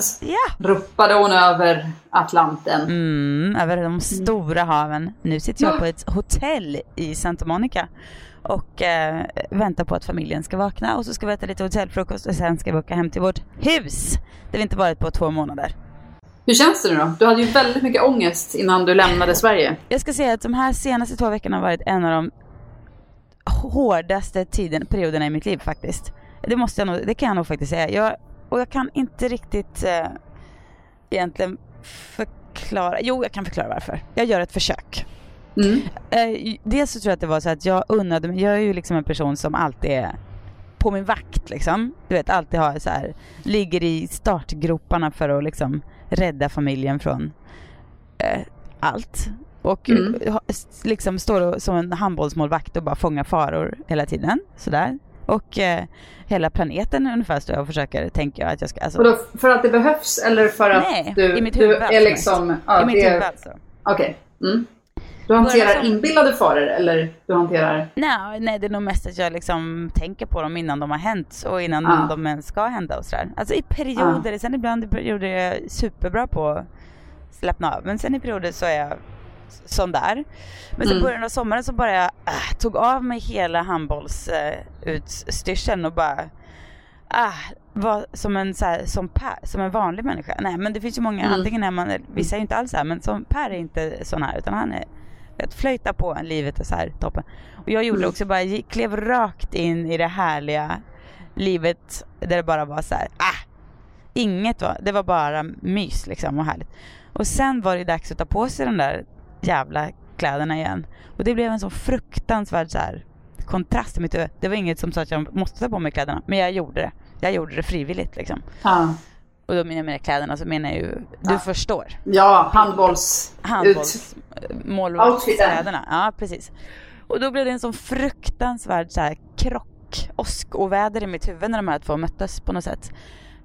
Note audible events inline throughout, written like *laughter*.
Blankens! Ja! Ropade hon över Atlanten. Mm, över de stora haven. Nu sitter jag på ett hotell i Santa Monica och eh, väntar på att familjen ska vakna och så ska vi äta lite hotellfrukost och sen ska vi åka hem till vårt hus där vi inte varit på två månader. Hur känns det nu då? Du hade ju väldigt mycket ångest innan du lämnade Sverige. Jag ska säga att de här senaste två veckorna har varit en av de hårdaste tiden, perioderna i mitt liv faktiskt. Det måste jag nog, det kan jag nog faktiskt säga. Jag, och jag kan inte riktigt eh, egentligen förklara, jo jag kan förklara varför. Jag gör ett försök. Mm. Eh, dels så tror jag att det var så att jag unnade mig, jag är ju liksom en person som alltid är på min vakt liksom. Du vet, alltid har så här, ligger i startgroparna för att liksom rädda familjen från eh, allt. Och Mm. eh, liksom står som en handbollsmålvakt och bara fångar faror hela tiden. Sådär. Och eh, hela planeten ungefär står jag och försöker, tänker jag att jag ska... Alltså, då, för att det behövs eller för att Nej, du, i mitt du är liksom... Ja, I mitt huvud alltså. Okej. Mm. Du hanterar Börjar som- inbillade faror eller du hanterar... Nej, nej, det är nog mest att jag liksom tänker på dem innan de har hänt och innan Ah. de ens ska hända och sådär. Alltså i perioder, sen ibland i perioder är jag superbra på att slappna av. Men sen i perioder så är jag sån där. Men sen Mm. början av sommaren så bara jag äh, tog av mig hela handbollsutstyrseln och bara ah, var som en, så här, som per, som en vanlig människa. Nej men det finns ju många, Mm. antingen är man, vissa är ju inte alls så här, men som Per är inte sån här utan han är vet, flöjta på en, livet är så här toppen. Och jag gjorde Mm. också, bara klev rakt in i det härliga livet där det bara var så här, ah, inget var, det var bara mys liksom och härligt. Och sen var det dags att ta på sig de där jävla kläderna igen. Och det blev en så fruktansvärd så här, kontrast i mitt huvud. Det var inget som sa att jag måste ta på mig kläderna, men jag gjorde det. Jag gjorde det frivilligt liksom. Ja, Och då menar jag med kläderna så menar jag ju, du Ja. förstår. ja handbolls... Ut. Handbollsmålvaktskläderna. Ja, precis. Och då blev det en sån fruktansvärd så här, krock, åskoväder i mitt huvud när de här två möttes på något sätt.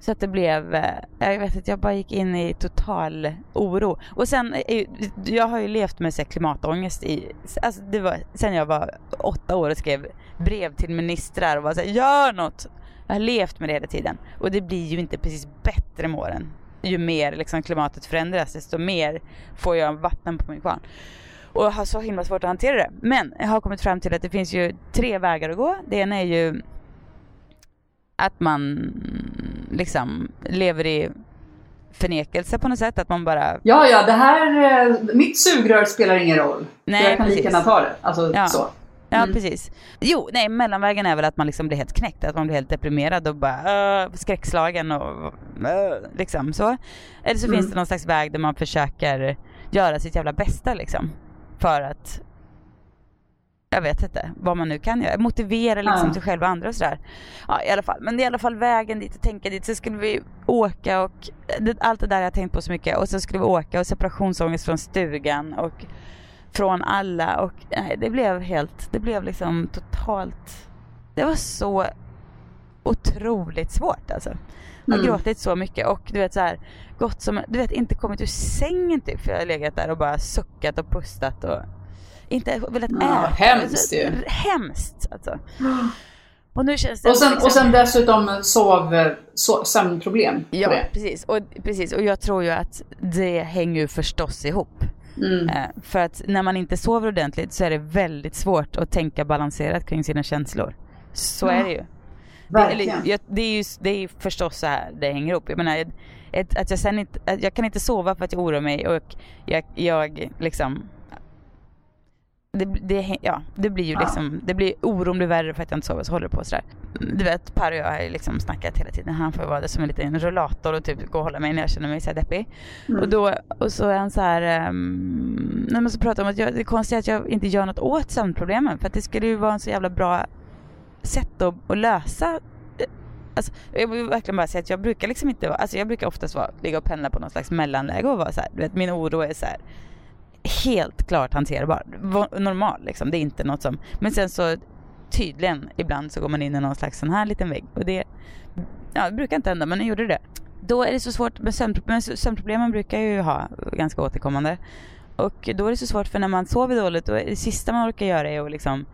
Så att det blev, eh, jag vet inte, jag bara gick in i total oro. Och sen, eh, eh, jag har ju levt med så klimatångest i, alltså det var sen jag var åtta år och skrev brev till ministrar och var såhär, gör något! Jag har levt med det hela tiden. Och det blir ju inte precis bättre med åren. Ju mer liksom, klimatet förändras, desto mer får jag vatten på min kvarn. Och jag har så himla svårt att hantera det. Men jag har kommit fram till att det finns ju tre vägar att gå. Det ena är ju att man liksom lever i förnekelse på något sätt. Att man bara, Ja, ja, det här... eh, Mitt sugrör spelar ingen roll. Nej, jag kan lika gärna ta det. Alltså Ja. så. ja Mm. precis. Jo, nej mellanvägen är väl att man liksom blir helt knäckt. Att man blir helt deprimerad och bara uh, skräckslagen och uh, liksom så. Eller så Mm. finns det någon slags väg där man försöker göra sitt jävla bästa liksom. För att jag vet inte vad man nu kan göra. Motivera liksom Ja. sig själv och andra och sådär. Ja i alla fall. Men det är i alla fall vägen dit och tänka dit. Så skulle vi åka och det, allt det där har jag tänkt på så mycket. Och så skulle vi åka och separationsångest från stugan och från alla och nej, det blev helt, det blev liksom totalt, det var så otroligt svårt alltså. Jag har Mm. gråtit så mycket och du vet så här, gått som, du vet inte kommit ur sängen typ för jag har legat där och bara suckat och pustat och inte velat Ja, äta. hemskt Alltså, ju. Hemskt alltså. *gasps* Och nu känns det Och sen, liksom- och sen dessutom sov, so, sömnproblem Ja, det. precis. Och, precis. Och jag tror ju att det hänger ju förstås ihop. Mm. Eh, För att när man inte sover ordentligt så är det väldigt svårt att tänka balanserat kring sina känslor. Så är det ju. Det, eller, Verkligen. jag, det, är ju det är förstås så här det hänger ihop. Jag menar, ett, att jag sen inte, jag kan inte sova för att jag oroar mig och jag, jag liksom det, det, ja, det blir ju Ja. liksom, det blir oron blir värre för att jag inte sover så håller det på sådär. Du vet, Per och jag har liksom snackat hela tiden. Han får vara det som en liten rullator och typ gå och hålla mig när jag känner mig så deppig. Mm. Och, då, och så är han så här, um, när man så pratar om att jag, det är konstigt att jag inte gör något åt sömnproblemen. För att det skulle ju vara en så jävla bra sätt att, att lösa Alltså, jag vill verkligen bara säga att jag brukar liksom inte vara, alltså jag brukar oftast vara, ligga och pendla på någon slags mellanläge och vara så här, du vet min oro är så här helt klart hanterbar, normal liksom, det är inte något som, men sen så tydligen ibland så går man in i någon slags sån här liten vägg och det, ja det brukar inte hända men nu gjorde det. Då är det så svårt, med sömnproblem, sömnproblemen brukar jag ju ha ganska återkommande och då är det så svårt för när man sover dåligt och det sista man orkar göra är att liksom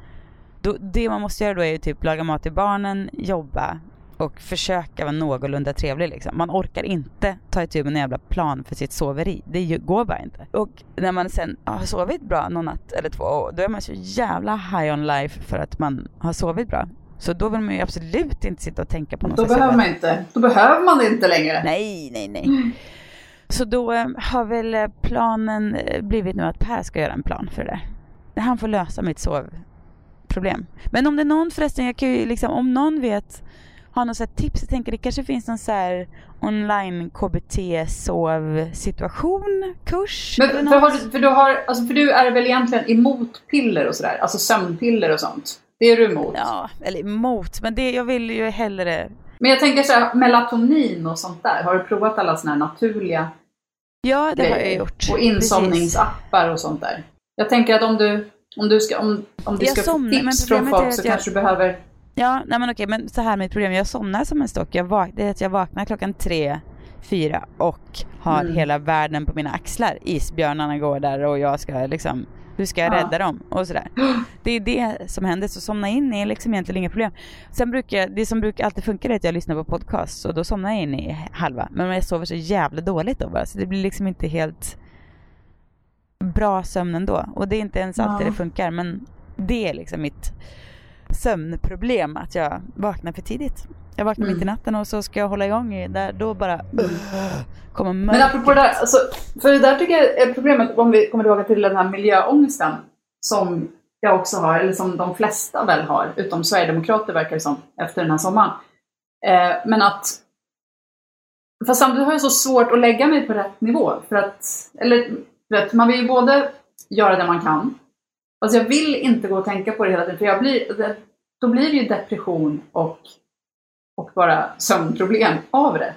då, det man måste göra då är ju typ laga mat till barnen, jobba och försöka vara någorlunda trevlig liksom. Man orkar inte ta itu med en jävla plan för sitt soveri. Det går bara inte. Och när man sen har sovit bra någon natt eller två, då är man så jävla high on life för att man har sovit bra. Så då vill man ju absolut inte sitta och tänka på något Då behöver man inte. Då behöver man det inte längre. Nej, nej, nej. Så då eh, har väl eh, planen eh, blivit nu att Per ska göra en plan för det. där. Han får lösa mitt sovproblem. Men om det är någon förresten, jag kan ju liksom, om någon vet, har något så tips, jag tänker det kanske finns någon så här online KBT sovsituation, kurs Men för, har du, för, du har, alltså för du är väl egentligen emot piller och sådär? Alltså sömnpiller och sånt? Det är du emot? Ja, eller emot, men det, jag vill ju hellre Men jag tänker så här, melatonin och sånt där. Har du provat alla såna här naturliga Ja, det har jag gjort. Och insomningsappar och sånt där. Jag tänker att om du, om du ska, om, om du Jag ska få somnar, men tips från folk så jag- kanske du behöver... Ja, nej men okej, men så här med mitt problem. Jag somnar som en stock. Jag vak- det är att jag vaknar klockan tre, fyra och har Mm. hela världen på mina axlar. Isbjörnarna går där och jag ska liksom, hur ska jag Ja. rädda dem? Och sådär. Det är det som händer, så somna in är liksom egentligen inga problem. Sen brukar jag, det som brukar alltid funka är att jag lyssnar på podcast och då somnar jag in i halva. Men jag sover så jävla dåligt då bara, så det blir liksom inte helt bra sömn ändå. Och det är inte ens alltid Ja. det funkar, men det är liksom mitt sömnproblem att jag vaknar för tidigt. Jag vaknar Mm. mitt i natten och så ska jag hålla igång i där, då bara kommer Men mörkret. apropå det där, alltså, för det där tycker jag är problemet, om vi kommer tillbaka till den här miljöångesten, som jag också har, eller som de flesta väl har, utom Sverigedemokrater verkar det som, efter den här sommaren. Eh, men att, fast samtidigt har jag så svårt att lägga mig på rätt nivå, för att, eller vet, man vill ju både göra det man kan, alltså jag vill inte gå och tänka på det hela tiden, för jag blir, då blir det ju depression och, och bara sömnproblem av det.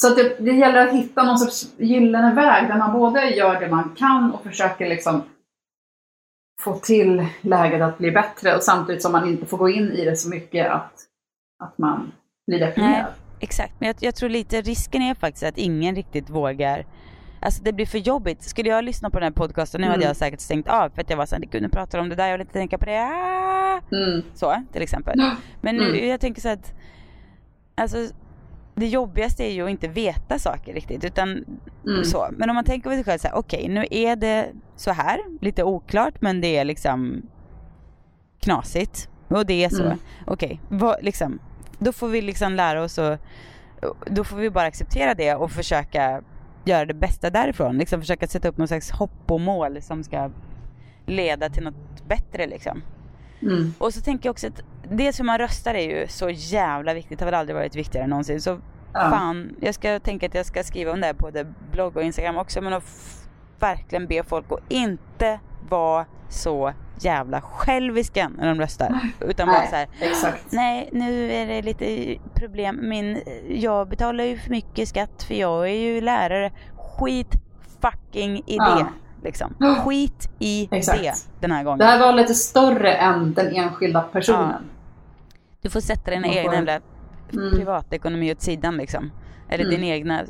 Så det, det gäller att hitta någon sorts gyllene väg där man både gör det man kan och försöker liksom få till läget att bli bättre och samtidigt som man inte får gå in i det så mycket att, att man blir deprimerad. Exakt, men jag, jag tror lite risken är faktiskt att ingen riktigt vågar Alltså det blir för jobbigt. Skulle jag lyssna på den här podcasten nu Mm. hade jag säkert stängt av för att jag var såhär, gud nu pratar de om det där, jag vill inte tänka på det. Ah! Mm. Så till exempel. Men nu, Mm. jag tänker så att Alltså det jobbigaste är ju att inte veta saker riktigt utan Mm. så. Men om man tänker på sig själv så här, okej nu är det så här, lite oklart men det är liksom knasigt. Och det är så. Mm. Okej, vad- liksom, då får vi liksom lära oss och då får vi bara acceptera det och försöka göra det bästa därifrån. Liksom försöka sätta upp någon slags hopp och mål som ska leda till något bättre liksom. Mm. Och så tänker jag också att dels hur man röstar är ju så jävla viktigt. Det har väl aldrig varit viktigare än någonsin. Så Ja. fan, jag ska tänka att jag ska skriva om det här på både blogg och Instagram också. Men att verkligen be folk att inte vara så jävla själviska när de röstar. Utan bara Nej, så här, exakt. Nej, nu är det lite problem. Min, jag betalar ju för mycket skatt för jag är ju lärare. Skit fucking i Ja. det. Liksom. Skit i Exakt. det den här gången. Det här var lite större än den enskilda personen. Du får sätta dina får- egna jävla Mm. privatekonomi åt sidan liksom. Eller Mm. din egna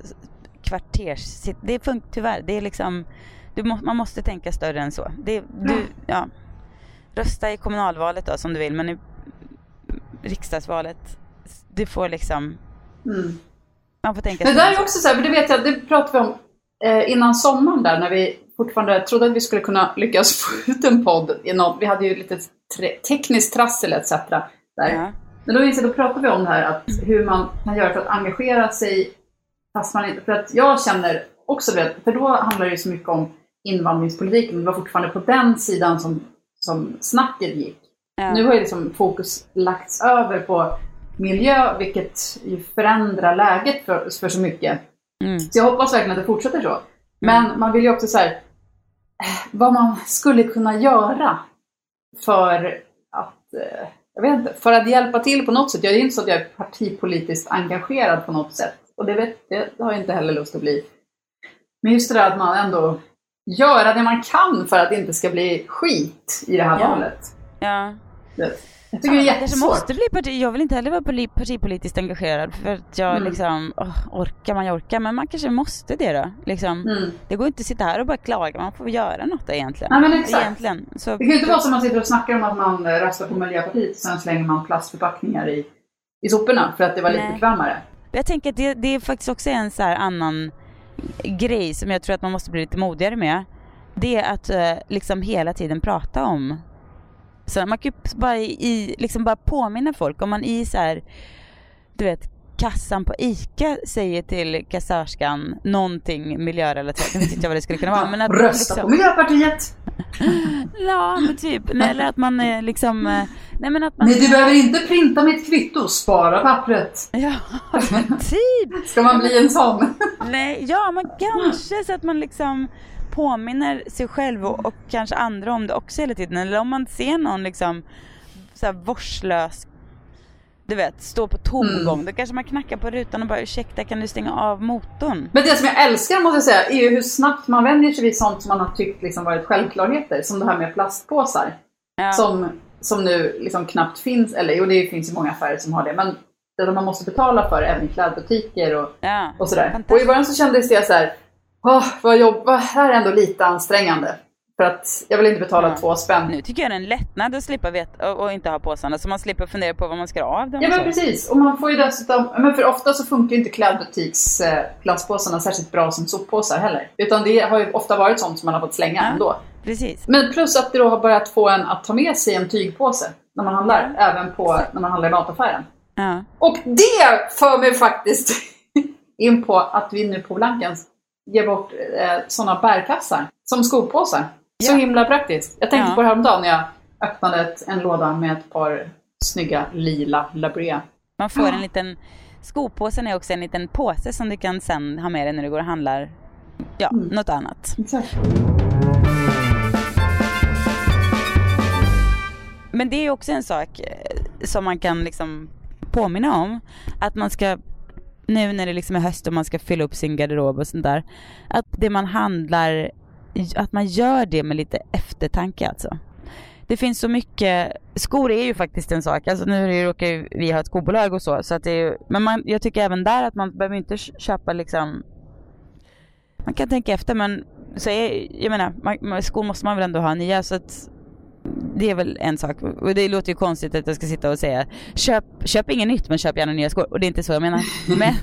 kvarters... Det funkar tyvärr. Det är liksom... Du må, man måste tänka större än så. Det, du, ja. Rösta i kommunalvalet då som du vill men i riksdagsvalet, du får liksom... Mm. Man får tänka Men det där är så. också så här, för det vet jag, det pratade vi om eh, innan sommaren där när vi fortfarande trodde att vi skulle kunna lyckas *laughs* få ut en podd. I något, vi hade ju lite tre, tekniskt trassel etc. Där. Ja. Men då, då pratade vi om det här att hur man kan göra för att engagera sig fast man inte... För att jag känner också det, för då handlar det så mycket om invandringspolitiken. Det var fortfarande på den sidan som, som snacket gick. Ja. Nu har ju liksom fokus lagts över på miljö, vilket ju förändrar läget för, för så mycket. Mm. Så jag hoppas verkligen att det fortsätter så. Men man vill ju också så här, eh, vad man skulle kunna göra för att, eh, jag vet inte, för att hjälpa till på något sätt. Jag är inte så att jag är partipolitiskt engagerad på något sätt. Och det, vet, det har jag inte heller lust att bli. Men just det där att man ändå göra det man kan för att det inte ska bli skit i det här Ja. valet. Ja. Jag tycker det är jättesvårt. måste bli parti, jag vill inte heller vara poli- partipolitiskt engagerad för att jag Mm. liksom, åh, orkar man orkar, men man kanske måste det då. Liksom. Mm. Det går inte att sitta här och bara klaga, man får göra något egentligen. Nej, men exakt. Egentligen. Så, Det kan ju inte vara som att man sitter och snackar om att man röstar på Miljöpartiet och sen slänger man plastförpackningar i, i soporna för att det var lite Nej. bekvämare. Jag tänker att det, det är faktiskt också en så här annan grej som jag tror att man måste bli lite modigare med. Det är att eh, liksom hela tiden prata om. Så man kan ju bara, i, liksom bara påminna folk om man i så här, du vet, kassan på ICA säger till kassörskan någonting miljörelaterat. Jag vet inte vad det skulle kunna vara. Men att Rösta liksom, på Miljöpartiet! *laughs* Ja, men typ. Nej, Eller att man eh, liksom, eh, nej men att man, Nej, du behöver inte printa mitt kvitto, spara pappret. ja men typ. *laughs* Ska man bli en sån? Nej, ja men kanske så att man liksom påminner sig själv och, och kanske andra om det också hela tiden. Eller om man ser någon liksom så här vårdslös, du vet, stå på tomgång. Mm. Då kanske man knackar på rutan och bara ursäkta kan du stänga av motorn? Men det som jag älskar måste jag säga är ju hur snabbt man vänjer sig vid sånt som man har tyckt liksom varit självklarheter. Som det här med plastpåsar. Ja. Som, som nu liksom knappt finns, eller jo det finns ju många affärer som har det. Men det man måste betala för även i klädbutiker och, ja. och sådär. Och i början så kändes det så här, åh vad jobb, här är ändå lite ansträngande. För att jag vill inte betala Ja. två spänn. Nu tycker jag det är en lättnad att slippa veta och, inte ha påsarna så man slipper fundera på vad man ska ha av dem. Ja men så. precis, och man får ju dessutom, men för ofta så funkar ju inte klädbutiks eh, särskilt bra som soppåsar heller. Utan det har ju ofta varit sånt som man har fått slänga Ja. ändå. precis. Men plus att det då har börjat få en att ta med sig en tygpåse när man handlar, även på, när man handlar i mataffären. Ja. Och det för mig faktiskt *laughs* in på att vi nu på Blankens ger bort eh, sådana bärkassar som skopåsar. Så Ja. himla praktiskt. Jag tänkte Ja. på det häromdagen när jag öppnade ett, en låda med ett par snygga lila Labrea. Man får en liten, skopåsen är också en liten påse som du kan sen ha med dig när du går och handlar, ja, Mm. något annat. Exakt. Men det är också en sak eh, som man kan liksom påminna om. Att man ska, nu när det liksom är höst och man ska fylla upp sin garderob och sånt där. Att det man handlar, att man gör det med lite eftertanke alltså. Det finns så mycket, skor är ju faktiskt en sak. Alltså nu råkar ju vi ha ett skobolag och så. så att det är ju, men man, jag tycker även där att man behöver inte köpa liksom man kan tänka efter men så är, jag menar, man- skor måste man väl ändå ha nya så att det är väl en sak. Och det låter ju konstigt att jag ska sitta och säga köp, köp inget nytt men köp gärna nya skor. Och det är inte så jag menar. *laughs* Men,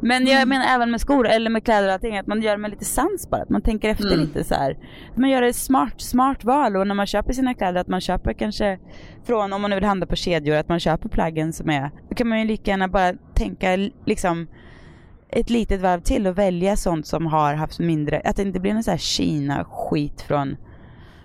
men jag menar även med skor eller med kläder och allting att man gör det med lite sans bara. Att man tänker efter Mm. lite så här. Man gör ett smart, smart val och när man köper sina kläder att man köper kanske från, om man nu vill handla på kedjor, att man köper plaggen som är, då kan man ju lika gärna bara tänka liksom ett litet varv till och välja sånt som har haft mindre, att det inte blir någon så här Kina-skit från,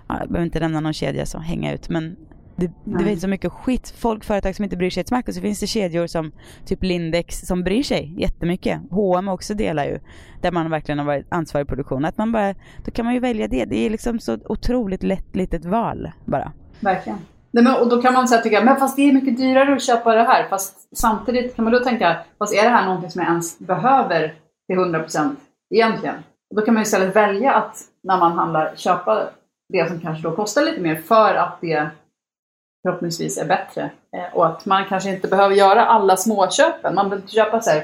ja, jag behöver inte nämna någon kedja som hänger ut men det, det finns så mycket skit, folk, företag som inte bryr sig ett smack och så finns det kedjor som typ Lindex som bryr sig jättemycket. H&M också delar ju, där man verkligen har varit ansvarig i produktion. Att man bara, då kan man ju välja det. Det är liksom så otroligt lätt litet val bara. Verkligen. Nej, men, och då kan man säga tycka, men fast det är mycket dyrare att köpa det här. Fast samtidigt kan man då tänka, fast är det här någonting som jag ens behöver till 100% egentligen? Och då kan man ju istället välja att när man handlar köpa det som kanske då kostar lite mer för att det förhoppningsvis är bättre. Eh, och att man kanske inte behöver göra alla småköpen. Man behöver inte köpa så här,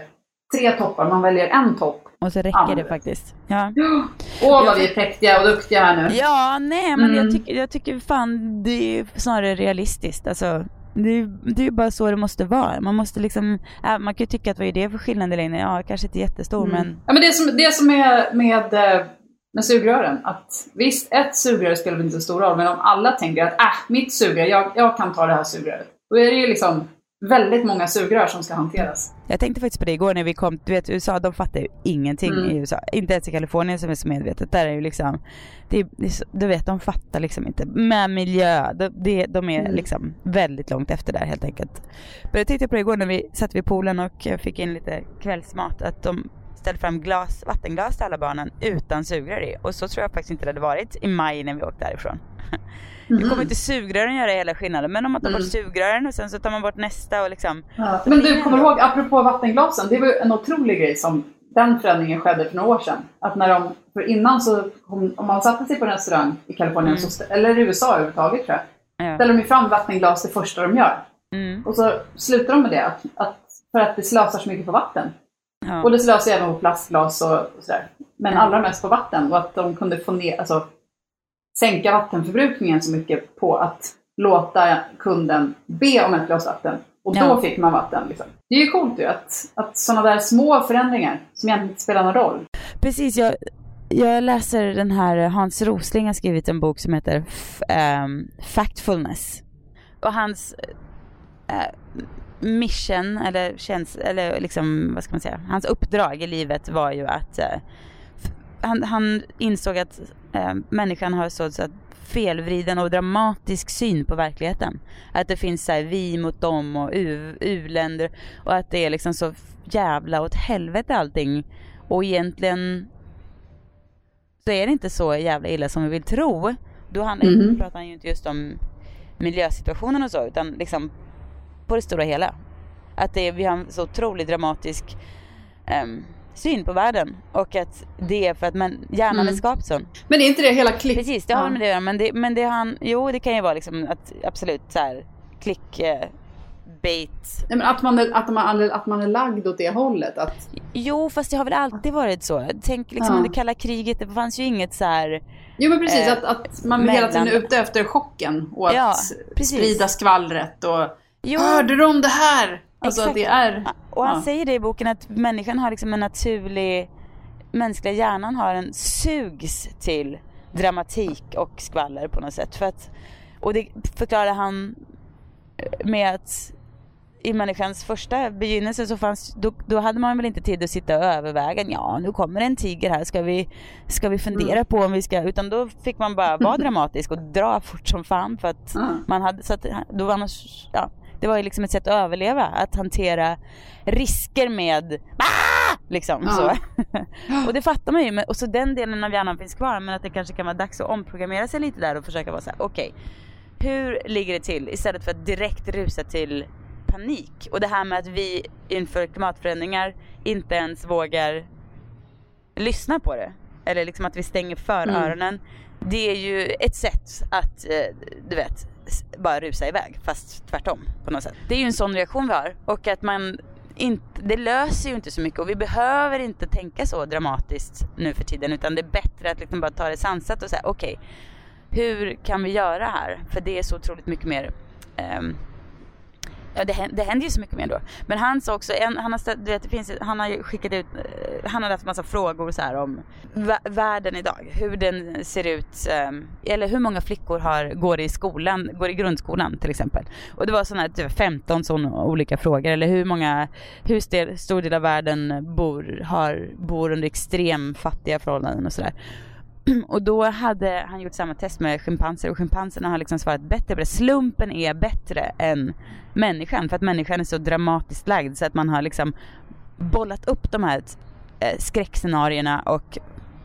tre toppar, man väljer en topp. Och så räcker Ja. det faktiskt. Ja. *gasps* Åh vad vi är präktiga och duktiga här nu. Ja, nej men jag, Mm. tycker, jag tycker fan det är snarare realistiskt. Alltså, det, är- det är bara så det måste vara. Man måste liksom, äh, man kan ju tycka att vad är det för skillnad i längden? Ja, kanske inte jättestor Mm. men Ja, men det som, det som är med, eh, med sugrören, att visst ett sugrör spelar väl inte så stor roll, men om alla tänker att äh, mitt sugrör, jag, jag kan ta det här sugröret. Då är det ju liksom, väldigt många sugrör som ska hanteras. Jag tänkte faktiskt på det igår när vi kom, du vet USA de fattar ju ingenting Mm. i USA. Inte ens i Kalifornien som är så medvetet. Där är ju liksom, det du vet de fattar liksom inte. Med miljö, de, det, de är Mm. liksom väldigt långt efter där helt enkelt. Men jag tänkte på det igår när vi satt vid poolen och fick in lite kvällsmat att de ställde fram glas, vattenglas till alla barnen utan sugrör i. Och så tror jag faktiskt inte det hade varit i maj när vi åkte därifrån. Nu kommer inte sugrören göra hela skillnaden men om man tar bort Mm. sugrören och sen så tar man bort nästa och liksom Ja. Men du, kommer ihåg, apropå vattenglasen, det var ju en otrolig grej som den förändringen skedde för några år sedan. Att när de, för innan så, om man satte sig på en restaurang i Kalifornien, Mm. så, eller i USA överhuvudtaget tror jag, Ja. ställer de fram vattenglas det första de gör. Mm. Och så slutar de med det, att, att, för att det slösar så mycket på vatten. Ja. Och det slösar även på plastglas och, och sådär. Men allra mest på vatten och att de kunde få ner, alltså, sänka vattenförbrukningen så mycket på att låta kunden be om ett glas vatten. Och då Ja. fick man vatten. Liksom. Det är ju coolt ju att, att sådana där små förändringar som egentligen inte spelar någon roll. Precis, jag, jag läser den här, Hans Rosling har skrivit en bok som heter ehm, Factfulness. Och hans eh, mission, eller, känns, eller liksom, vad ska man säga, hans uppdrag i livet var ju att eh, han, han insåg att eh, människan har så, att felvriden och dramatisk syn på verkligheten. Att det finns så här, vi mot dem och u-länder och att det är liksom så jävla åt helvete allting. Och egentligen så är det inte så jävla illa som vi vill tro. Då handlar, Mhm. pratar han ju inte just om miljösituationen och så utan liksom på det stora hela. Att det är, vi har en så otroligt dramatisk ehm, syn på världen och att det är för att man, hjärnan Mm. är skapt sån. Men det är inte det hela klick... Precis, det har Ja. med det att göra men det, men det han, jo det kan ju vara liksom att absolut så här klick, eh, bait. Nej, men att, man är, att, man, att man är lagd åt det hållet. Att, Jo fast det har väl alltid varit så. Tänk liksom Ja. under kalla kriget, det fanns ju inget så här jo men precis, Eh, att, att man hela tiden är mellan- ute efter chocken och att Ja, sprida skvallret och Jo. Hörde du om det här? Alltså Exakt. det är... Och han Ja. säger det i boken att människan har liksom en naturlig, mänskliga hjärnan har en sugs till dramatik och skvaller på något sätt. För att, och det förklarar han med att i människans första begynnelse så fanns, då, då hade man väl inte tid att sitta och överväga, ja nu kommer en tiger här, ska vi, ska vi fundera Mm. på om vi ska, utan då fick man bara vara *laughs* dramatisk och dra fort som fan för att man hade, så att, då var annars, ja, det var ju liksom ett sätt att överleva, att hantera risker med ah! liksom Ja. så. och det fattar man ju, och så den delen av hjärnan finns kvar, men att det kanske kan vara dags att omprogrammera sig lite där och försöka vara så här: okej, hur ligger det till istället för att direkt rusa till panik? Och det här med att vi inför klimatförändringar inte ens vågar lyssna på det. Eller liksom att vi stänger för Mm. öronen. Det är ju ett sätt att, eh, du vet, bara rusa iväg. Fast tvärtom på något sätt. Det är ju en sån reaktion vi har. Och att man inte, det löser ju inte så mycket och vi behöver inte tänka så dramatiskt nu för tiden. Utan det är bättre att liksom bara ta det sansat och säga okej, hur kan vi göra här? För det är så otroligt mycket mer ehm, Ja det händer, det händer ju så mycket mer då. Men han sa också, en, han, har, du vet, det finns, han har ju skickat ut, eh, han har haft massa frågor så här om världen idag. Hur den ser ut, ehm, eller hur många flickor har, går i skolan, går i grundskolan till exempel. Och det var sådana här typ 15 sådana olika frågor. Eller hur många, hur stor, stor del av världen bor, har, bor under extrem fattiga förhållanden och sådär. *clears throat* Och då hade han gjort samma test med schimpanser och schimpanserna har liksom svarat bättre på det. Slumpen är bättre än människan för att människan är så dramatiskt lagd så att man har liksom bollat upp de här eh, skräckscenarierna och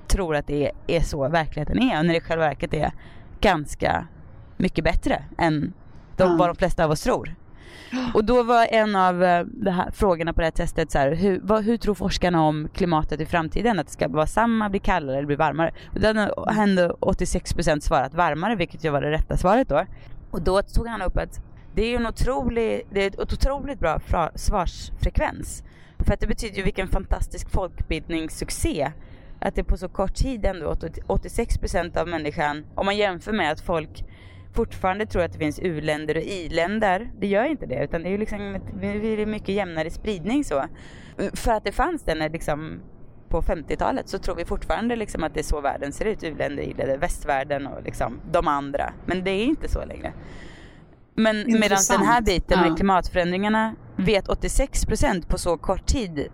tror att det är, så verkligheten är och när det i själva verket är ganska mycket bättre än de, Ja. vad de flesta av oss tror. Och då var en av eh, de här frågorna på det här testet så här, hur, vad, hur tror forskarna om klimatet i framtiden? Att det ska vara samma, bli kallare eller bli varmare? Och då hade hände 86% svarat varmare, vilket ju var det rätta svaret då. Och då tog han upp att det är ju en otrolig, det är ett otroligt bra svarsfrekvens. För att det betyder ju vilken fantastisk folkbildningssuccé. Att det på så kort tid ändå, 86% av människan, om man jämför med att folk fortfarande tror att det finns u-länder och i-länder. Det gör inte det utan det är ju liksom det är mycket jämnare spridning så. För att det fanns den liksom på 50-talet så tror vi fortfarande liksom att det är så världen ser ut. U-länder, i-länder, västvärlden och liksom de andra. Men det är inte så längre. Men medan den här biten med klimatförändringarna vet 86% på så kort tid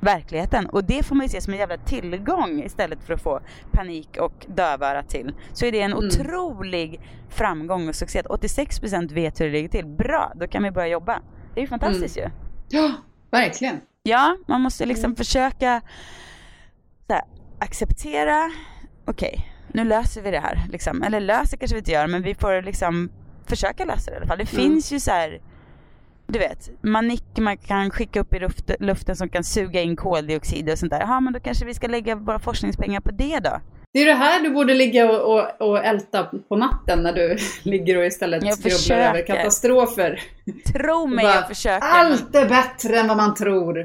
verkligheten. Och det får man ju se som en jävla tillgång istället för att få panik och dövörat till. Så är det en Mm. otrolig framgång och succé att 86% vet hur det ligger till. Bra, då kan vi börja jobba. Det är ju fantastiskt Mm. ju. Ja, verkligen. Ja, man måste liksom Mm. försöka här, acceptera, okej, nu löser vi det här. Liksom. Eller löser kanske vi inte gör, men vi får liksom försöka lösa det i alla fall. Det Mm. finns ju så här, du vet, manik man kan skicka upp i luft, luften som kan suga in koldioxid och sånt där. Ja, men då kanske vi ska lägga våra forskningspengar på det då. Det är det här du borde ligga och, och, och älta på natten när du *laughs* ligger och istället Jag grubblar försöker. över katastrofer. Tro mig, Bara, jag försöker. Allt är bättre än vad man tror.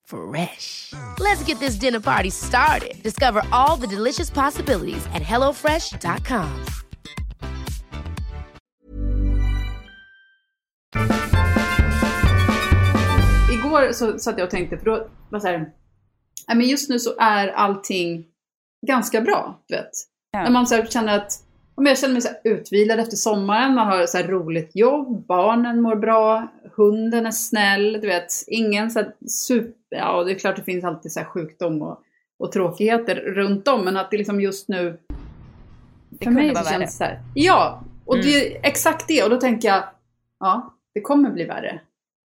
Fresh. Let's get this dinner party started. Discover all the delicious possibilities at hellofresh.com. Igår så satt jag och tänkte, för då var så här, men just nu så är allting ganska bra, du vet. Ja. När man så känner att, om jag känner mig så utvilad efter sommaren, man har så roligt jobb, barnen mår bra, hunden är snäll, du vet. Ingen så här super, ja det är klart det finns alltid så här sjukdom och, och tråkigheter runt om, men att det liksom just nu Det för mig så känns det så här. Ja, och det är exakt det. Och då tänker jag, ja, det kommer bli värre.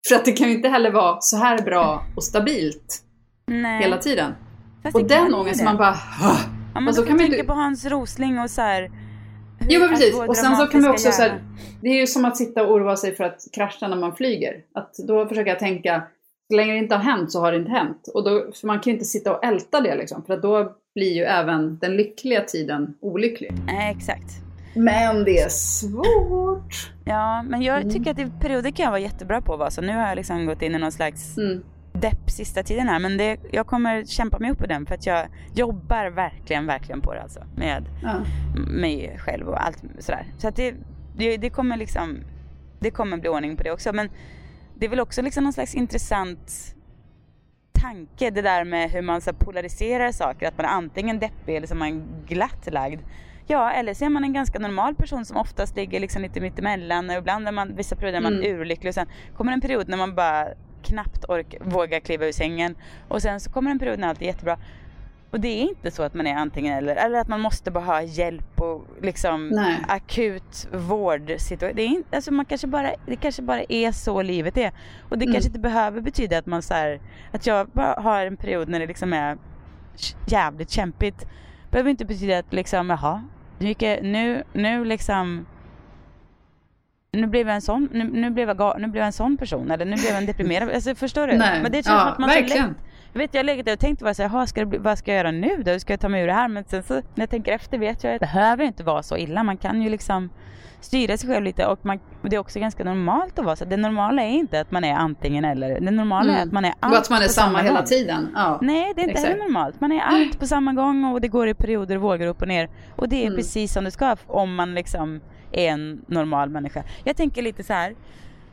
För att det kan ju inte heller vara så här bra och stabilt Nej. hela tiden. Fast Och den ångesten, man bara. Ja, men Och så då kan man tänka på Hans Rosling och så här. Jo men precis, och sen så kan man också hjärna- det är ju som att sitta och oroa sig för att krascha när man flyger. Att då försöker jag tänka, så länge det inte har hänt så har det inte hänt. Och då, för man kan ju inte sitta och älta det liksom, för att då blir ju även den lyckliga tiden olycklig. Nej, exakt. Men det är svårt. Ja, men jag Mm. tycker att i perioder kan jag vara jättebra på att vara så. Nu har jag liksom gått in i någon slags Mm. Depp sista tiden här. Men det, jag kommer kämpa mig upp på den för att jag jobbar verkligen, verkligen på det alltså. Med Ja. mig själv och allt sådär. Så att det, det, det kommer liksom, det kommer bli ordning på det också. Men det är väl också liksom någon slags intressant tanke det där med hur man så polariserar saker. Att man är antingen deppig eller så är man glatt lagd. Ja, eller så är man en ganska normal person som oftast ligger liksom lite mittemellan. Och ibland är man, vissa perioder är man Mm. urlycklig och sen kommer en period när man bara knappt ork, vågar kliva ur sängen. Och sen så kommer en period när allt är jättebra. Och det är inte så att man är antingen eller, eller att man måste bara ha hjälp och liksom Nej. akut vårdsituation. Det, är inte, alltså man kanske bara, det kanske bara är så livet är. Och det Mm. kanske inte behöver betyda att man så här, att jag bara har en period när det liksom är jävligt kämpigt. Behöver inte betyda att liksom, jaha, nu, gick jag, nu, nu liksom nu blev jag en sån, nu, nu, blev jag, nu blev jag en sån person eller nu blev jag en deprimerad. Alltså förstår du? Nej. Men det känns Ja, som att man verkligen. lätt, jag vet jag har legat där och tänkt "Jaha, ska bli, vad ska jag göra nu då? Hur ska jag ta mig ur det här? Men sen så när jag tänker efter vet jag att det behöver inte vara så illa. Man kan ju liksom styra sig själv lite och man, och det är också ganska normalt att vara så. Det normala är inte att man är antingen eller. Det normala är Mm. att man är Och allt att man är samma hela gång. tiden. Ja. Nej, det är inte Exakt. heller normalt. Man är allt på samma gång och det går i perioder och vågar upp och ner. Och det är Mm. precis som det ska om man liksom är en normal människa. Jag tänker lite så här.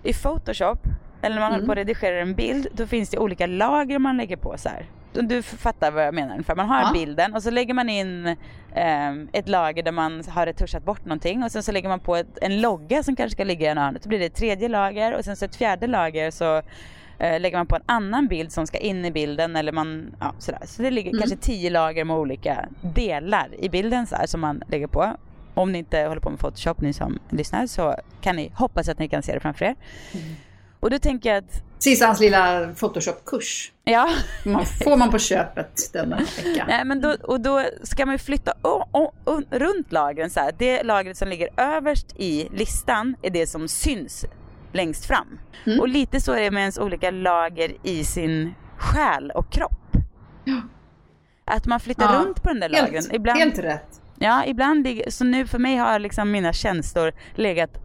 I Photoshop, eller när man håller på Mm. redigerar en bild, då finns det olika lager man lägger på så här. Du- fattar vad jag menar. För man har Ja. bilden och så lägger man in ehm, ett lager där man har retuschat bort någonting och sen så lägger man på ett, en logga som kanske ska ligga i en hörnet. Då blir det ett tredje lager och sen så ett fjärde lager så eh, lägger man på en annan bild som ska in i bilden eller man, ja sådär. Så det ligger Mm. kanske tio lager med olika delar i bilden så här, som man lägger på. Om ni inte håller på med Photoshop ni som lyssnar så kan ni hoppas att ni kan se det framför er. Och då tänker jag att Precis, hans lilla Photoshop-kurs. Ja. Man, får man på köpet denna vecka. Nej, men då, och då ska man ju flytta o- o- o- runt lagren så här. Det lagret som ligger överst i listan är det som syns längst fram. Mm. Och lite så är det med ens olika lager i sin själ och kropp. Att man flyttar Ja, runt på den där lagren. Helt, Ibland, helt rätt. Ja, ibland så nu för mig har liksom mina känslor legat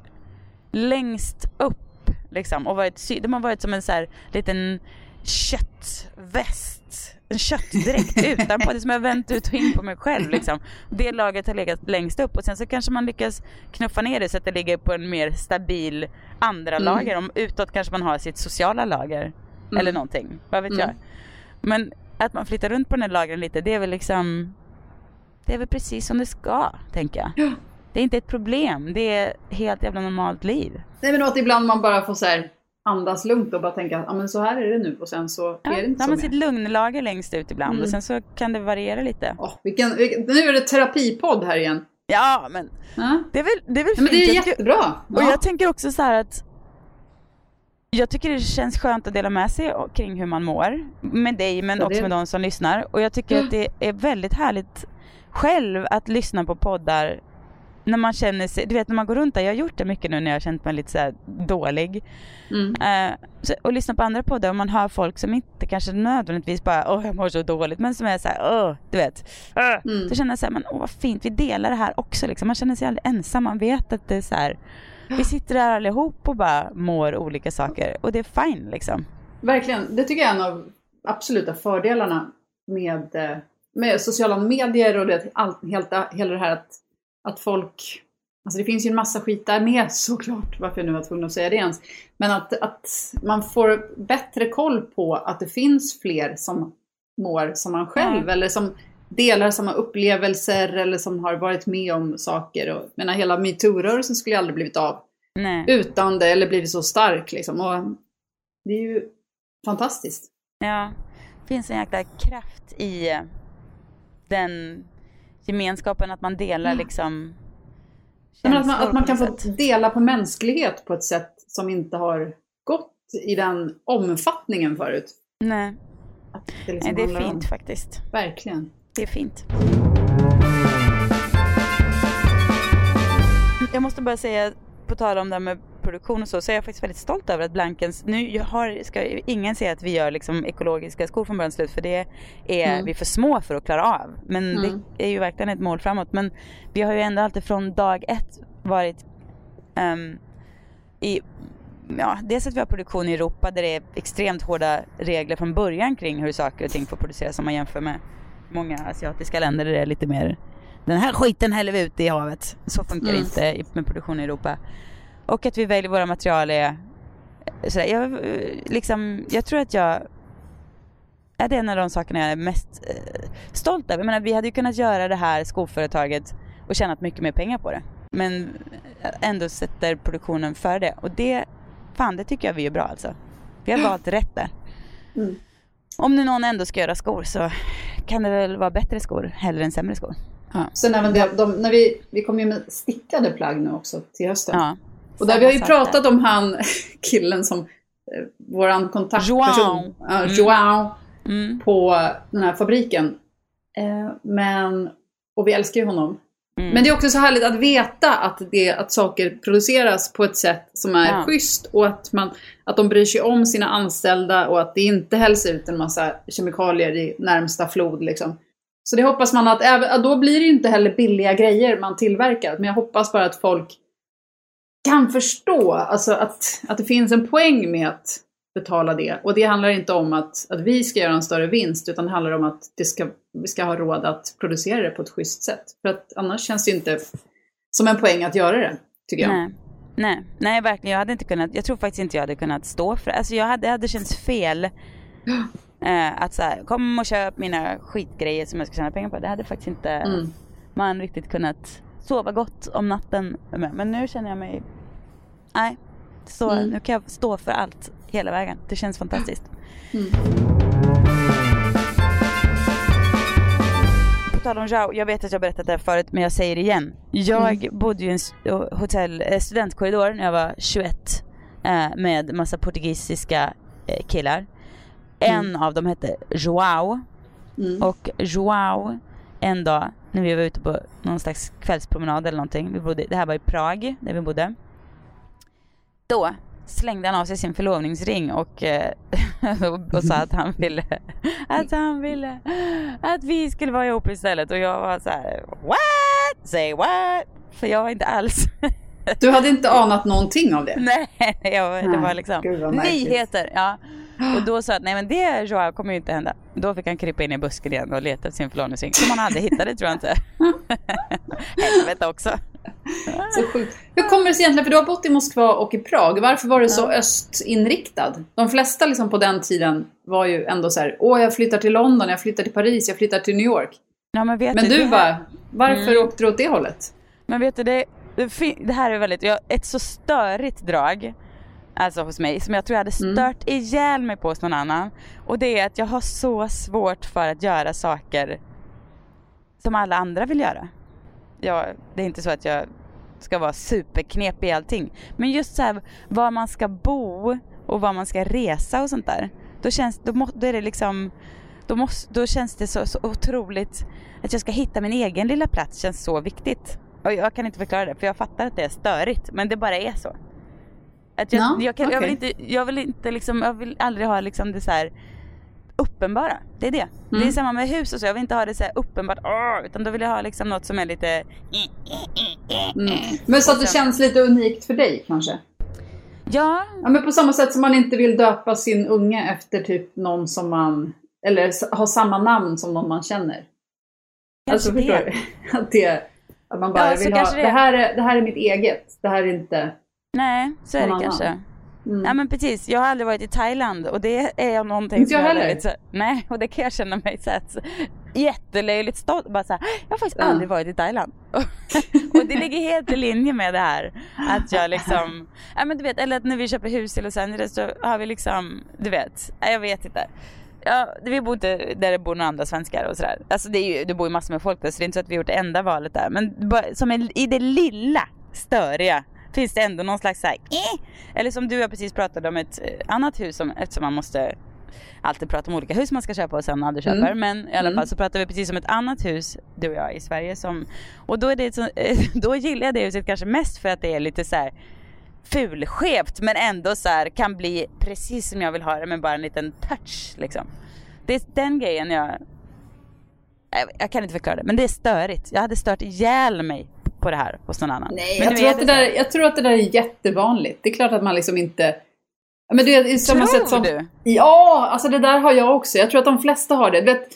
längst upp liksom och varit, de har varit som en så här liten köttväst, en köttdräkt *laughs* utanpå, det som jag vänt ut och in på mig själv liksom. Det laget har legat längst upp och sen så kanske man lyckas knuffa ner det så att det ligger på en mer stabil andra Mm. lager. Om utåt kanske man har sitt sociala lager eller någonting, vad vet Mm. jag. Men att man flyttar runt på den här lagren lite, det är väl liksom det är väl precis som det ska, tänker jag. Det är inte ett problem, det är helt jävla normalt liv. Nej men att ibland man bara får så här andas lugnt och bara tänka ja men så här är det nu och sen så Ja, är det inte så man sitt lugnlager längst ut ibland Mm. och sen så kan det variera lite. Åh, vilken, vilken, nu är det terapipodd här igen. Ja, men Ja. det är väl, det är väl Ja, men det är Jag tycker- jättebra. Och Ja. jag tänker också så här att jag tycker det känns skönt att dela med sig kring hur man mår. Med dig men Ja, också med de som lyssnar. Och jag tycker att det är väldigt härligt själv att lyssna på poddar när man känner sig, du vet när man går runt där, jag har gjort det mycket nu när jag har känt mig lite så här dålig. Mm. Så, och lyssna på andra poddar och man hör folk som inte kanske nödvändigtvis bara åh jag mår så dåligt men som är så här, åh du vet. Uh. Mm. Så känner jag så här, men åh vad fint vi delar det här också liksom. Man känner sig aldrig ensam, man vet att det är så här. Vi sitter där allihop och bara mår olika saker och det är fine liksom. Verkligen, det tycker jag är en av absoluta fördelarna med, eh, med sociala medier och det, allt, helt, hela det här att, att folk Alltså det finns ju en massa skit där med *laughs* såklart, varför jag nu var tvungen att säga det ens. Men att, att man får bättre koll på att det finns fler som mår som man själv Ja. eller som delar samma upplevelser eller som har varit med om saker. Och, menar, hela metoo-rörelsen skulle ju aldrig blivit av Nej. utan det eller blivit så stark liksom. Och det är ju fantastiskt. Ja, det finns en jäkla kraft i den gemenskapen att man delar liksom Ja, men att, man, känslor att man kan få dela på mänsklighet på ett sätt som inte har gått i den omfattningen förut. Nej, det, liksom Nej, det är fint Om. faktiskt. Verkligen. Det är fint. Jag måste bara säga, på tal om det här med produktion och så, så är jag faktiskt väldigt stolt över att Blankens, nu har, ska ingen säga att vi gör liksom ekologiska skor från början till slut för det är Mm. vi är för små för att klara av. Men Mm. det är ju verkligen ett mål framåt. Men vi har ju ändå alltid från dag ett varit ehm, i Ja, dels att vi har produktion i Europa där det är extremt hårda regler från början kring hur saker och ting får produceras om man jämför med många asiatiska länder där det är lite mer den här skiten häller vi ut i havet. Så funkar det Mm. inte med produktion i Europa. Och att vi väljer våra material är sådär, jag, eh, liksom, jag tror att jag är det en av de sakerna jag är mest eh, stolt över. Jag menar, vi hade ju kunnat göra det här skoföretaget och tjänat mycket mer pengar på det. Men ändå sätter produktionen för det. Och det, fan det tycker jag vi är bra alltså. Vi har valt rätt där. Mm. Om nu någon ändå ska göra skor så kan det väl vara bättre skor hellre än sämre skor. Ja. Sen även det, de, när vi, vi kommer ju med stickade plagg nu också till hösten. ja. Och där vi har ju pratat om han *laughs* killen som, eh, våran kontaktperson, Joao. Mm. Joao. Mm. på den här fabriken. Eh, men, och vi älskar ju honom. Mm. Men det är också så härligt att veta att, det, att saker produceras på ett sätt som är Ja. schysst och att, man, att de bryr sig om sina anställda och att det inte hälls ut en massa kemikalier i närmsta flod. Liksom. Så det hoppas man att, även, då blir det ju inte heller billiga grejer man tillverkar. Men jag hoppas bara att folk kan förstå alltså att, att det finns en poäng med att betala det. Och det handlar inte om att, att vi ska göra en större vinst utan det handlar om att det ska, vi ska ha råd att producera det på ett schysst sätt. För att annars känns det inte som en poäng att göra det, tycker jag. Nej. Nej, nej verkligen. Jag hade inte kunnat, jag tror faktiskt inte jag hade kunnat stå för det. Alltså jag hade, det hade känts fel. *gasps* Eh, att så här, kom och köp mina skitgrejer som jag ska tjäna pengar på. Det hade faktiskt inte Mm. man riktigt kunnat sova gott om natten. Men nu känner jag mig, nej. Så Mm. nu kan jag stå för allt hela vägen. Det känns fantastiskt. Mm. På tal om Zhao, jag vet att jag berättat det här förut men jag säger det igen. Jag Mm. bodde ju i en s- hotell, eh, studentkorridor när jag var 21 eh, med massa portugisiska eh, killar. En av dem hette Joao. Mm. Och Joao, en dag när vi var ute på någon slags kvällspromenad eller någonting. Vi bodde, det här var i Prag, där vi bodde. Då slängde han av sig sin förlovningsring och, eh, *laughs* och, och sa att han ville att han ville att vi skulle vara ihop istället och jag var så här: what? Say what? För jag var inte alls *laughs* Du hade inte anat någonting av det? *laughs* Nej, jag, det var liksom nyheter. Ja. Och då sa jag att nej men det Joao kommer ju inte hända. Då fick han krypa in i busken igen och leta efter sin förlovningsring. Som han aldrig hittade tror jag inte. Helvete också. *laughs* Så sjukt. Hur kommer det sig egentligen, för du har bott i Moskva och i Prag, varför var du så östinriktad? De flesta liksom på den tiden var ju ändå så här, åh jag flyttar till London, jag flyttar till Paris, jag flyttar till New York. Ja, men Men du, du bara, varför Mm. åkte du åt det hållet? Men vet du, det, det, här är väldigt, jag, ett så störigt drag. Alltså hos mig, som jag tror jag hade Mm. stört ihjäl mig på hos någon annan. Och det är att jag har så svårt för att göra saker som alla andra vill göra. Jag, det är inte så att jag ska vara superknepig i allting. Men just så här, var man ska bo och var man ska resa och sånt där. Då känns, då, må, då är det liksom, då, måste, då känns det så, så otroligt att jag ska hitta min egen lilla plats känns så viktigt. Och jag kan inte förklara det för jag fattar att det är störigt men det bara är så. Att jag, Ja, jag, kan, jag vill inte, jag vill inte liksom, jag vill aldrig ha liksom det så här uppenbara. Det är det. Det är Mm. samma med hus och så. Jag vill inte ha det så uppenbart, åh, utan då vill jag ha liksom något som är lite Mm. Men så att det känns lite unikt för dig kanske? Ja, Ja, men på samma sätt som man inte vill döpa sin unge efter typ någon som man, eller ha samma namn som någon man känner. Kanske alltså förstår det. du? *laughs* Att det, att man bara Ja, vill ha, det. det. här är, det här är mitt eget, det här är inte... nej, så är det kanske. annan. Mm. Ja men precis, jag har aldrig varit i Thailand och det är jag någonting Inte jag är heller. så, Nej, och det kan jag känna mig så att, jättelöjligt stolt. Bara så här, jag har faktiskt Ja. aldrig varit i Thailand. *laughs* och det ligger helt i linje med det här. Att jag liksom, ja men du vet, eller att när vi köper hus i Los Angeles så har vi liksom, du vet, nej, jag vet inte. Ja, vi bor inte där det bor några andra svenskar och sådär. Alltså det, är ju, det bor ju massor med folk där så det är inte så att vi har gjort det enda valet där. Men bara, som i det lilla störiga finns det ändå någon slags så här, eh. Eller som du och jag precis pratade om ett eh, annat hus som, eftersom man måste alltid prata om olika hus man ska köpa och sen aldrig köper. Mm. Men i alla Mm. fall så pratar vi precis om ett annat hus, du och jag i Sverige som, och då är det så, *laughs* då gillar jag det huset kanske mest för att det är lite så här fulskevt men ändå så här kan bli precis som jag vill ha det med bara en liten touch liksom. Det är den grejen jag jag, jag kan inte förklara det, men det är störigt. Jag hade stört ihjäl mig på det här hos någon annan. Nej, men jag tror, att det där, jag tror att det där är jättevanligt. Det är klart att man liksom inte... Ja, Men det är samma Tror sätt som... du? Ja, alltså det där har jag också. Jag tror att de flesta har det. Vet,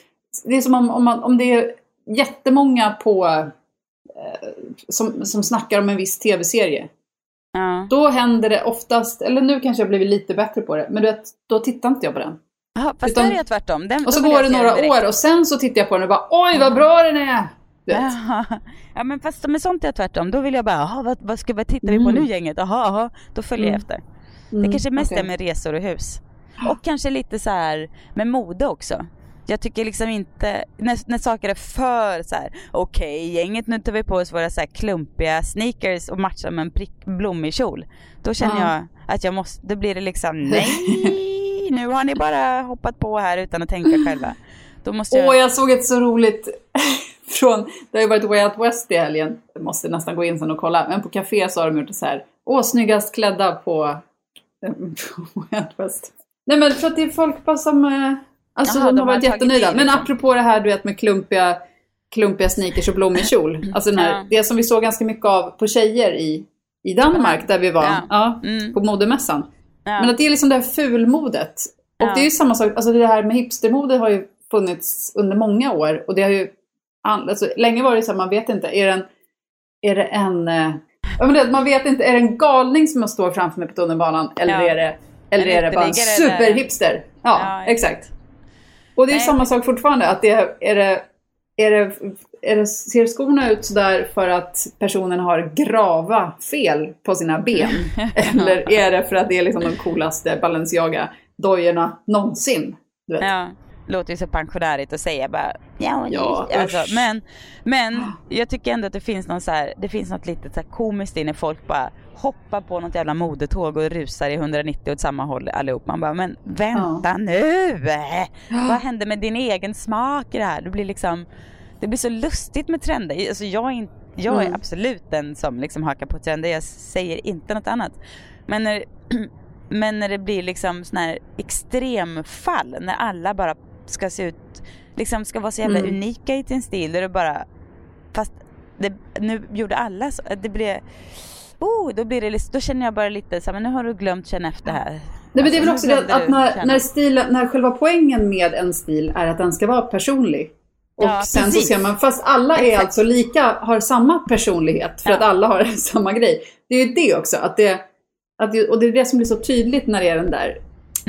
det är som om, om, man, om det är jättemånga på... Eh, som, som snackar om en viss tv-serie. Ja. Då händer det oftast, eller nu kanske jag blivit lite bättre på det, men du vet, då tittar inte jag på den. Aha, fast Utan- där är jag tvärtom. Den, Och så går det några direkt. år och sen så tittar jag på den och bara oj vad bra den är! Ja. *laughs* ja men fast med sånt är jag tvärtom. Då vill jag bara, jaha vad, vad, ska, vad tittar vi på Mm. nu gänget? Jaha, jaha. Då följer jag Mm. efter. Mm, Det kanske mest okej. är med resor och hus. *gasps* Och kanske lite så här med mode också. Jag tycker liksom inte, när, när saker är för så här, okej gänget nu tar vi på oss våra så här klumpiga sneakers och matchar med en prick, blommig kjol. Då känner Ja. jag att jag måste, då blir det liksom *laughs* nej, nu har ni bara hoppat på här utan att tänka själva. Måste jag... Åh, jag såg ett så roligt från, det har ju varit Way Out West i helgen, jag måste nästan gå in sen och kolla, men på café så har de gjort så här, åh, snyggast klädda på, på *laughs* Way Out West. Nej men för att det är folk bara som, eh, alltså Jaha, de, de har varit jättenöjda. Men apropå det här du vet med klumpiga, klumpiga sneakers och blommig kjol, alltså den här, Ja. det som vi såg ganska mycket av på tjejer i, i Danmark där vi var, Ja. ja, Mm. på modemässan. Men att det är liksom det här fulmodet. Och det är ju samma sak, alltså det här med hipstermode har ju funnits under många år. Och det har ju, alltså, länge var det så här, man vet inte, är det en, är det en, eh, ja, men det, man vet inte, är det en galning som jag står framför mig på tunnelbanan? Eller Ja. är det, eller En är det bara en superhipster? Ja, Ja, exakt. Och det är Nej. samma sak fortfarande, att det är, är det, är det, är det, ser skorna ut sådär för att personen har grava fel på sina ben? *laughs* Eller är det för att det är liksom de coolaste Balenciaga-dojorna någonsin? Du vet. Ja. Låter ju så pensionärigt att säga bara ja, Ja, alltså, men, men *gasps* jag tycker ändå att det finns någon så här, det finns något litet så här komiskt i när folk bara hoppar på något jävla modetåg och rusar i 190 åt samma håll allihop. Man bara, men vänta nu! Vad händer med din egen smak i det här? Det blir liksom, det blir så lustigt med trender. Alltså jag är, inte, jag är Mm. absolut den som liksom hakar på trender, jag säger inte något annat. Men när, *clears throat* men när det blir liksom sån här extremfall, när alla bara ska se ut, liksom ska vara så jävla Mm. unika i sin stil, där det bara, fast det, nu gjorde alla så, det blev, oh, då blir det, då känner jag bara lite så här, men nu har du glömt känna efter här. Nej, men det är väl Alltså, också det att när, när, stilen, när själva poängen med en stil är att den ska vara personlig. Och Ja, sen precis. så ser man, fast alla är Exakt. alltså lika, har samma personlighet för Ja. att alla har *laughs* samma grej. Det är ju det också, att det, att det, och det är det som blir så tydligt när det är den där,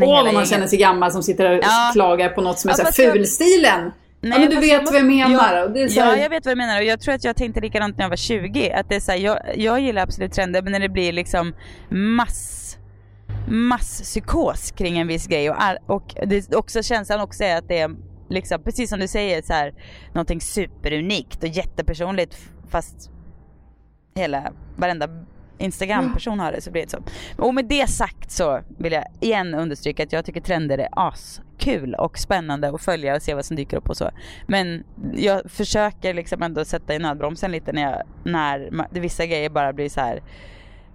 åh vad man känner sig gammal som sitter och Ja. klagar på något som är Ja, så här fast jag- fulstilen. Nej, ja, men du vet vad jag menar. Ja, och det är så ja, här, jag vet vad du menar och jag tror att jag tänkte likadant när jag var 20. Att det är så här, jag, jag gillar absolut trender men när det blir liksom mass masspsykos kring en viss grej och, och det också känslan också är att det är liksom precis som du säger så här någonting superunikt och jättepersonligt fast hela varenda Instagram-person har det så blir det så. Och med det sagt så vill jag igen understryka att jag tycker trender är askul och spännande att följa och se vad som dyker upp och så. Men jag försöker liksom ändå sätta i nödbromsen lite när, jag, när vissa grejer bara blir så här.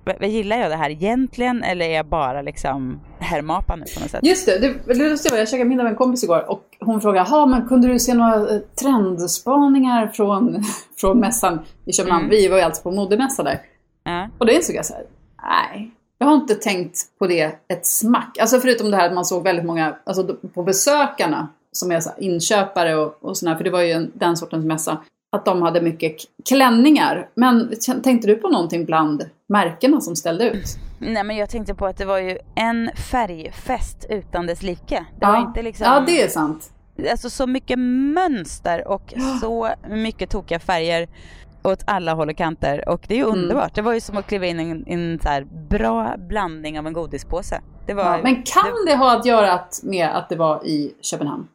"Vad- vad Gillar jag det här egentligen eller är jag bara liksom härmapa nu på något sätt? Just det, det, det jag käkade middag med en kompis igår och hon frågade, jaha men kunde du se några eh, trendspaningar från, *laughs* från mässan i Köpenhamn? Mm. Vi var ju alltså på modemässa där. Ja. Och då insåg jag så här, nej, jag har inte tänkt på det ett smack. Alltså förutom det här att man såg väldigt många, alltså på besökarna som är så här inköpare och, och sådär, för det var ju en, den sortens mässa. Att de hade mycket klänningar. Men tänkte du på någonting bland märkena som ställde ut? Nej men jag tänkte på att det var ju en färgfest utan dess like. Det var ja. inte liksom ja, det är sant. alltså så mycket mönster och så mycket tokiga färger åt alla håll och kanter och det är ju Mm. underbart. Det var ju som att kliva in i en, en så bra blandning av en godispåse. Det var, Ja, men kan det ha att göra med att det var i Köpenhamn?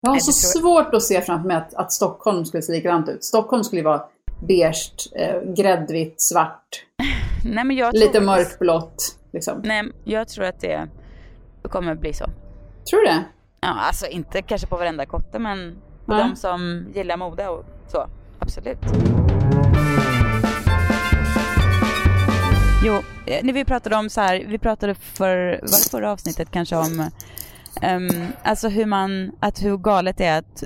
Jag har Nej, så det svårt att se framför mig att, att Stockholm skulle se likadant ut. Stockholm skulle ju vara beige, eh, gräddvitt, svart, *laughs* nej, men jag lite tror, mörkblått. Liksom. Nej, jag tror att det kommer bli så. Tror du det? Ja, alltså inte kanske på varenda kotte men på Nej. de som gillar mode och så. Absolut. Jo, eh, när vi pratade om så här, vi pratade för, var det förra avsnittet kanske om ehm, alltså hur man, att hur galet det är att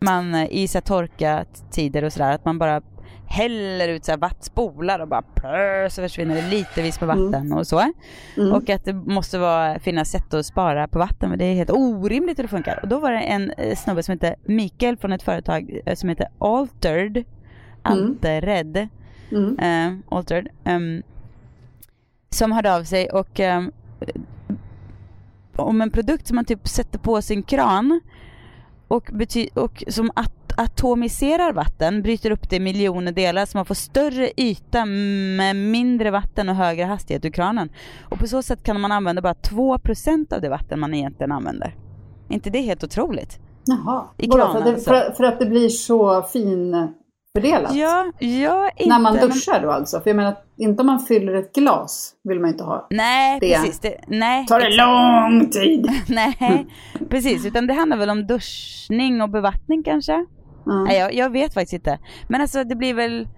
man i så här torka tider och sådär, att man bara häller ut så här vattspolar och bara plö, så försvinner det litervis med vatten och så. Mm. Och att det måste vara, finnas sätt att spara på vatten men det är helt orimligt hur det funkar. Och då var det en eh, snubbe som heter Mikael från ett företag eh, som heter Altered. Altered. Mm. eh, Altered. ehm, som hörde av sig och ehm, om en produkt som man typ sätter på sin kran och, och som at- atomiserar vatten, bryter upp det i miljoner delar så man får större yta med mindre vatten och högre hastighet ur kranen. Och på så sätt kan man använda bara 2% av det vatten man egentligen använder. Är inte det helt otroligt? Jaha. I kranen för, att det, alltså. för att det blir så fin fördelat? Ja, ja inte... När man men- duschar då alltså? För jag menar, inte om man fyller ett glas vill man inte ha. Nej, Det. precis. Det, nej, Tar det lång tid? *laughs* nej, precis. Utan det handlar väl om duschning och bevattning kanske? Mm. Nej, jag, jag vet faktiskt inte. Men alltså det blir väl,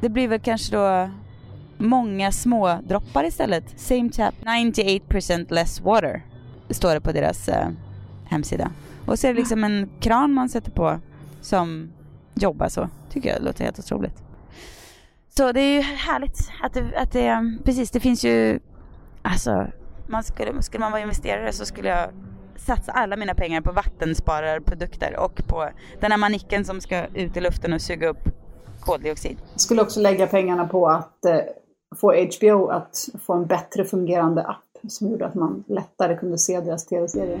det blir väl kanske då många små droppar istället. Same tap, 98% less water. Står det på deras eh, hemsida. Och så är det liksom en kran man sätter på som jobbar så. Tycker jag låter helt otroligt. Så det är ju härligt att det, att det precis det finns ju, alltså man skulle, skulle man vara investerare så skulle jag satsa alla mina pengar på vattenspararprodukter och på den här manicken som ska ut i luften och suga upp koldioxid. Jag skulle också lägga pengarna på att eh, få HBO att få en bättre fungerande app som gjorde att man lättare kunde se deras tv-serier. *laughs*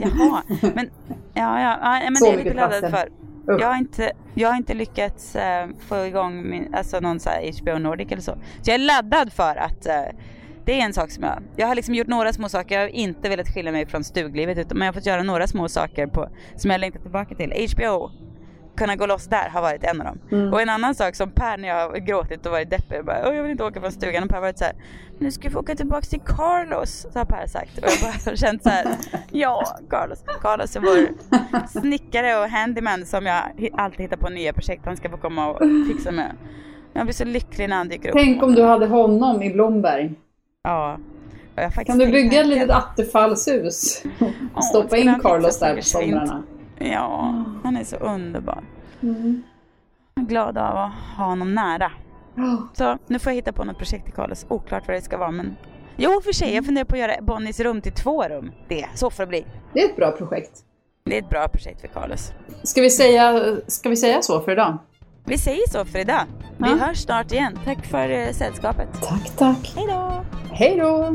Jaha, men, ja, ja, ja, men Så det är jag lite laddad för. Jag har inte, jag har inte lyckats äh, få igång min, alltså någon så här HBO Nordic eller så. Så jag är laddad för att äh, Det är en sak som jag, jag har liksom gjort några små saker, jag har inte velat skilja mig från stuglivet utan men jag har fått göra några små saker på, som jag längtar tillbaka till. HBO, kunna gå loss där har varit en av dem. Mm. Och en annan sak som Per när jag har gråtit och varit deppig, bara, "Åh, jag vill inte åka från stugan och Per har varit såhär, nu ska vi få åka tillbaka till Carlos, så har Per sagt. Och jag bara har känt såhär, ja Carlos, Carlos är vår snickare och handyman som jag alltid hittar på nya projekt han ska få komma och fixa med. Jag blir så lycklig när han dyker upp. Tänk om du hade honom i Blomberg. Ja. Kan du bygga ett litt attefallshus? Stoppa in Carlos så där på somrarna. Ja, han är så underbar. Mm. Jag är glad av att ha honom nära. Ja. Så nu får jag hitta på något projekt till Carlos. Oklart vad det ska vara men... Jo för sig, jag funderar på att göra Bonnies rum till två rum. Det, så får det bli. Det är ett bra projekt. Det är ett bra projekt för Carlos. Ska vi säga, ska vi säga så för idag? Vi säger så för idag. Vi Ja. hörs snart igen. Tack för eh, sällskapet. Tack, tack. Hej då! Hej då!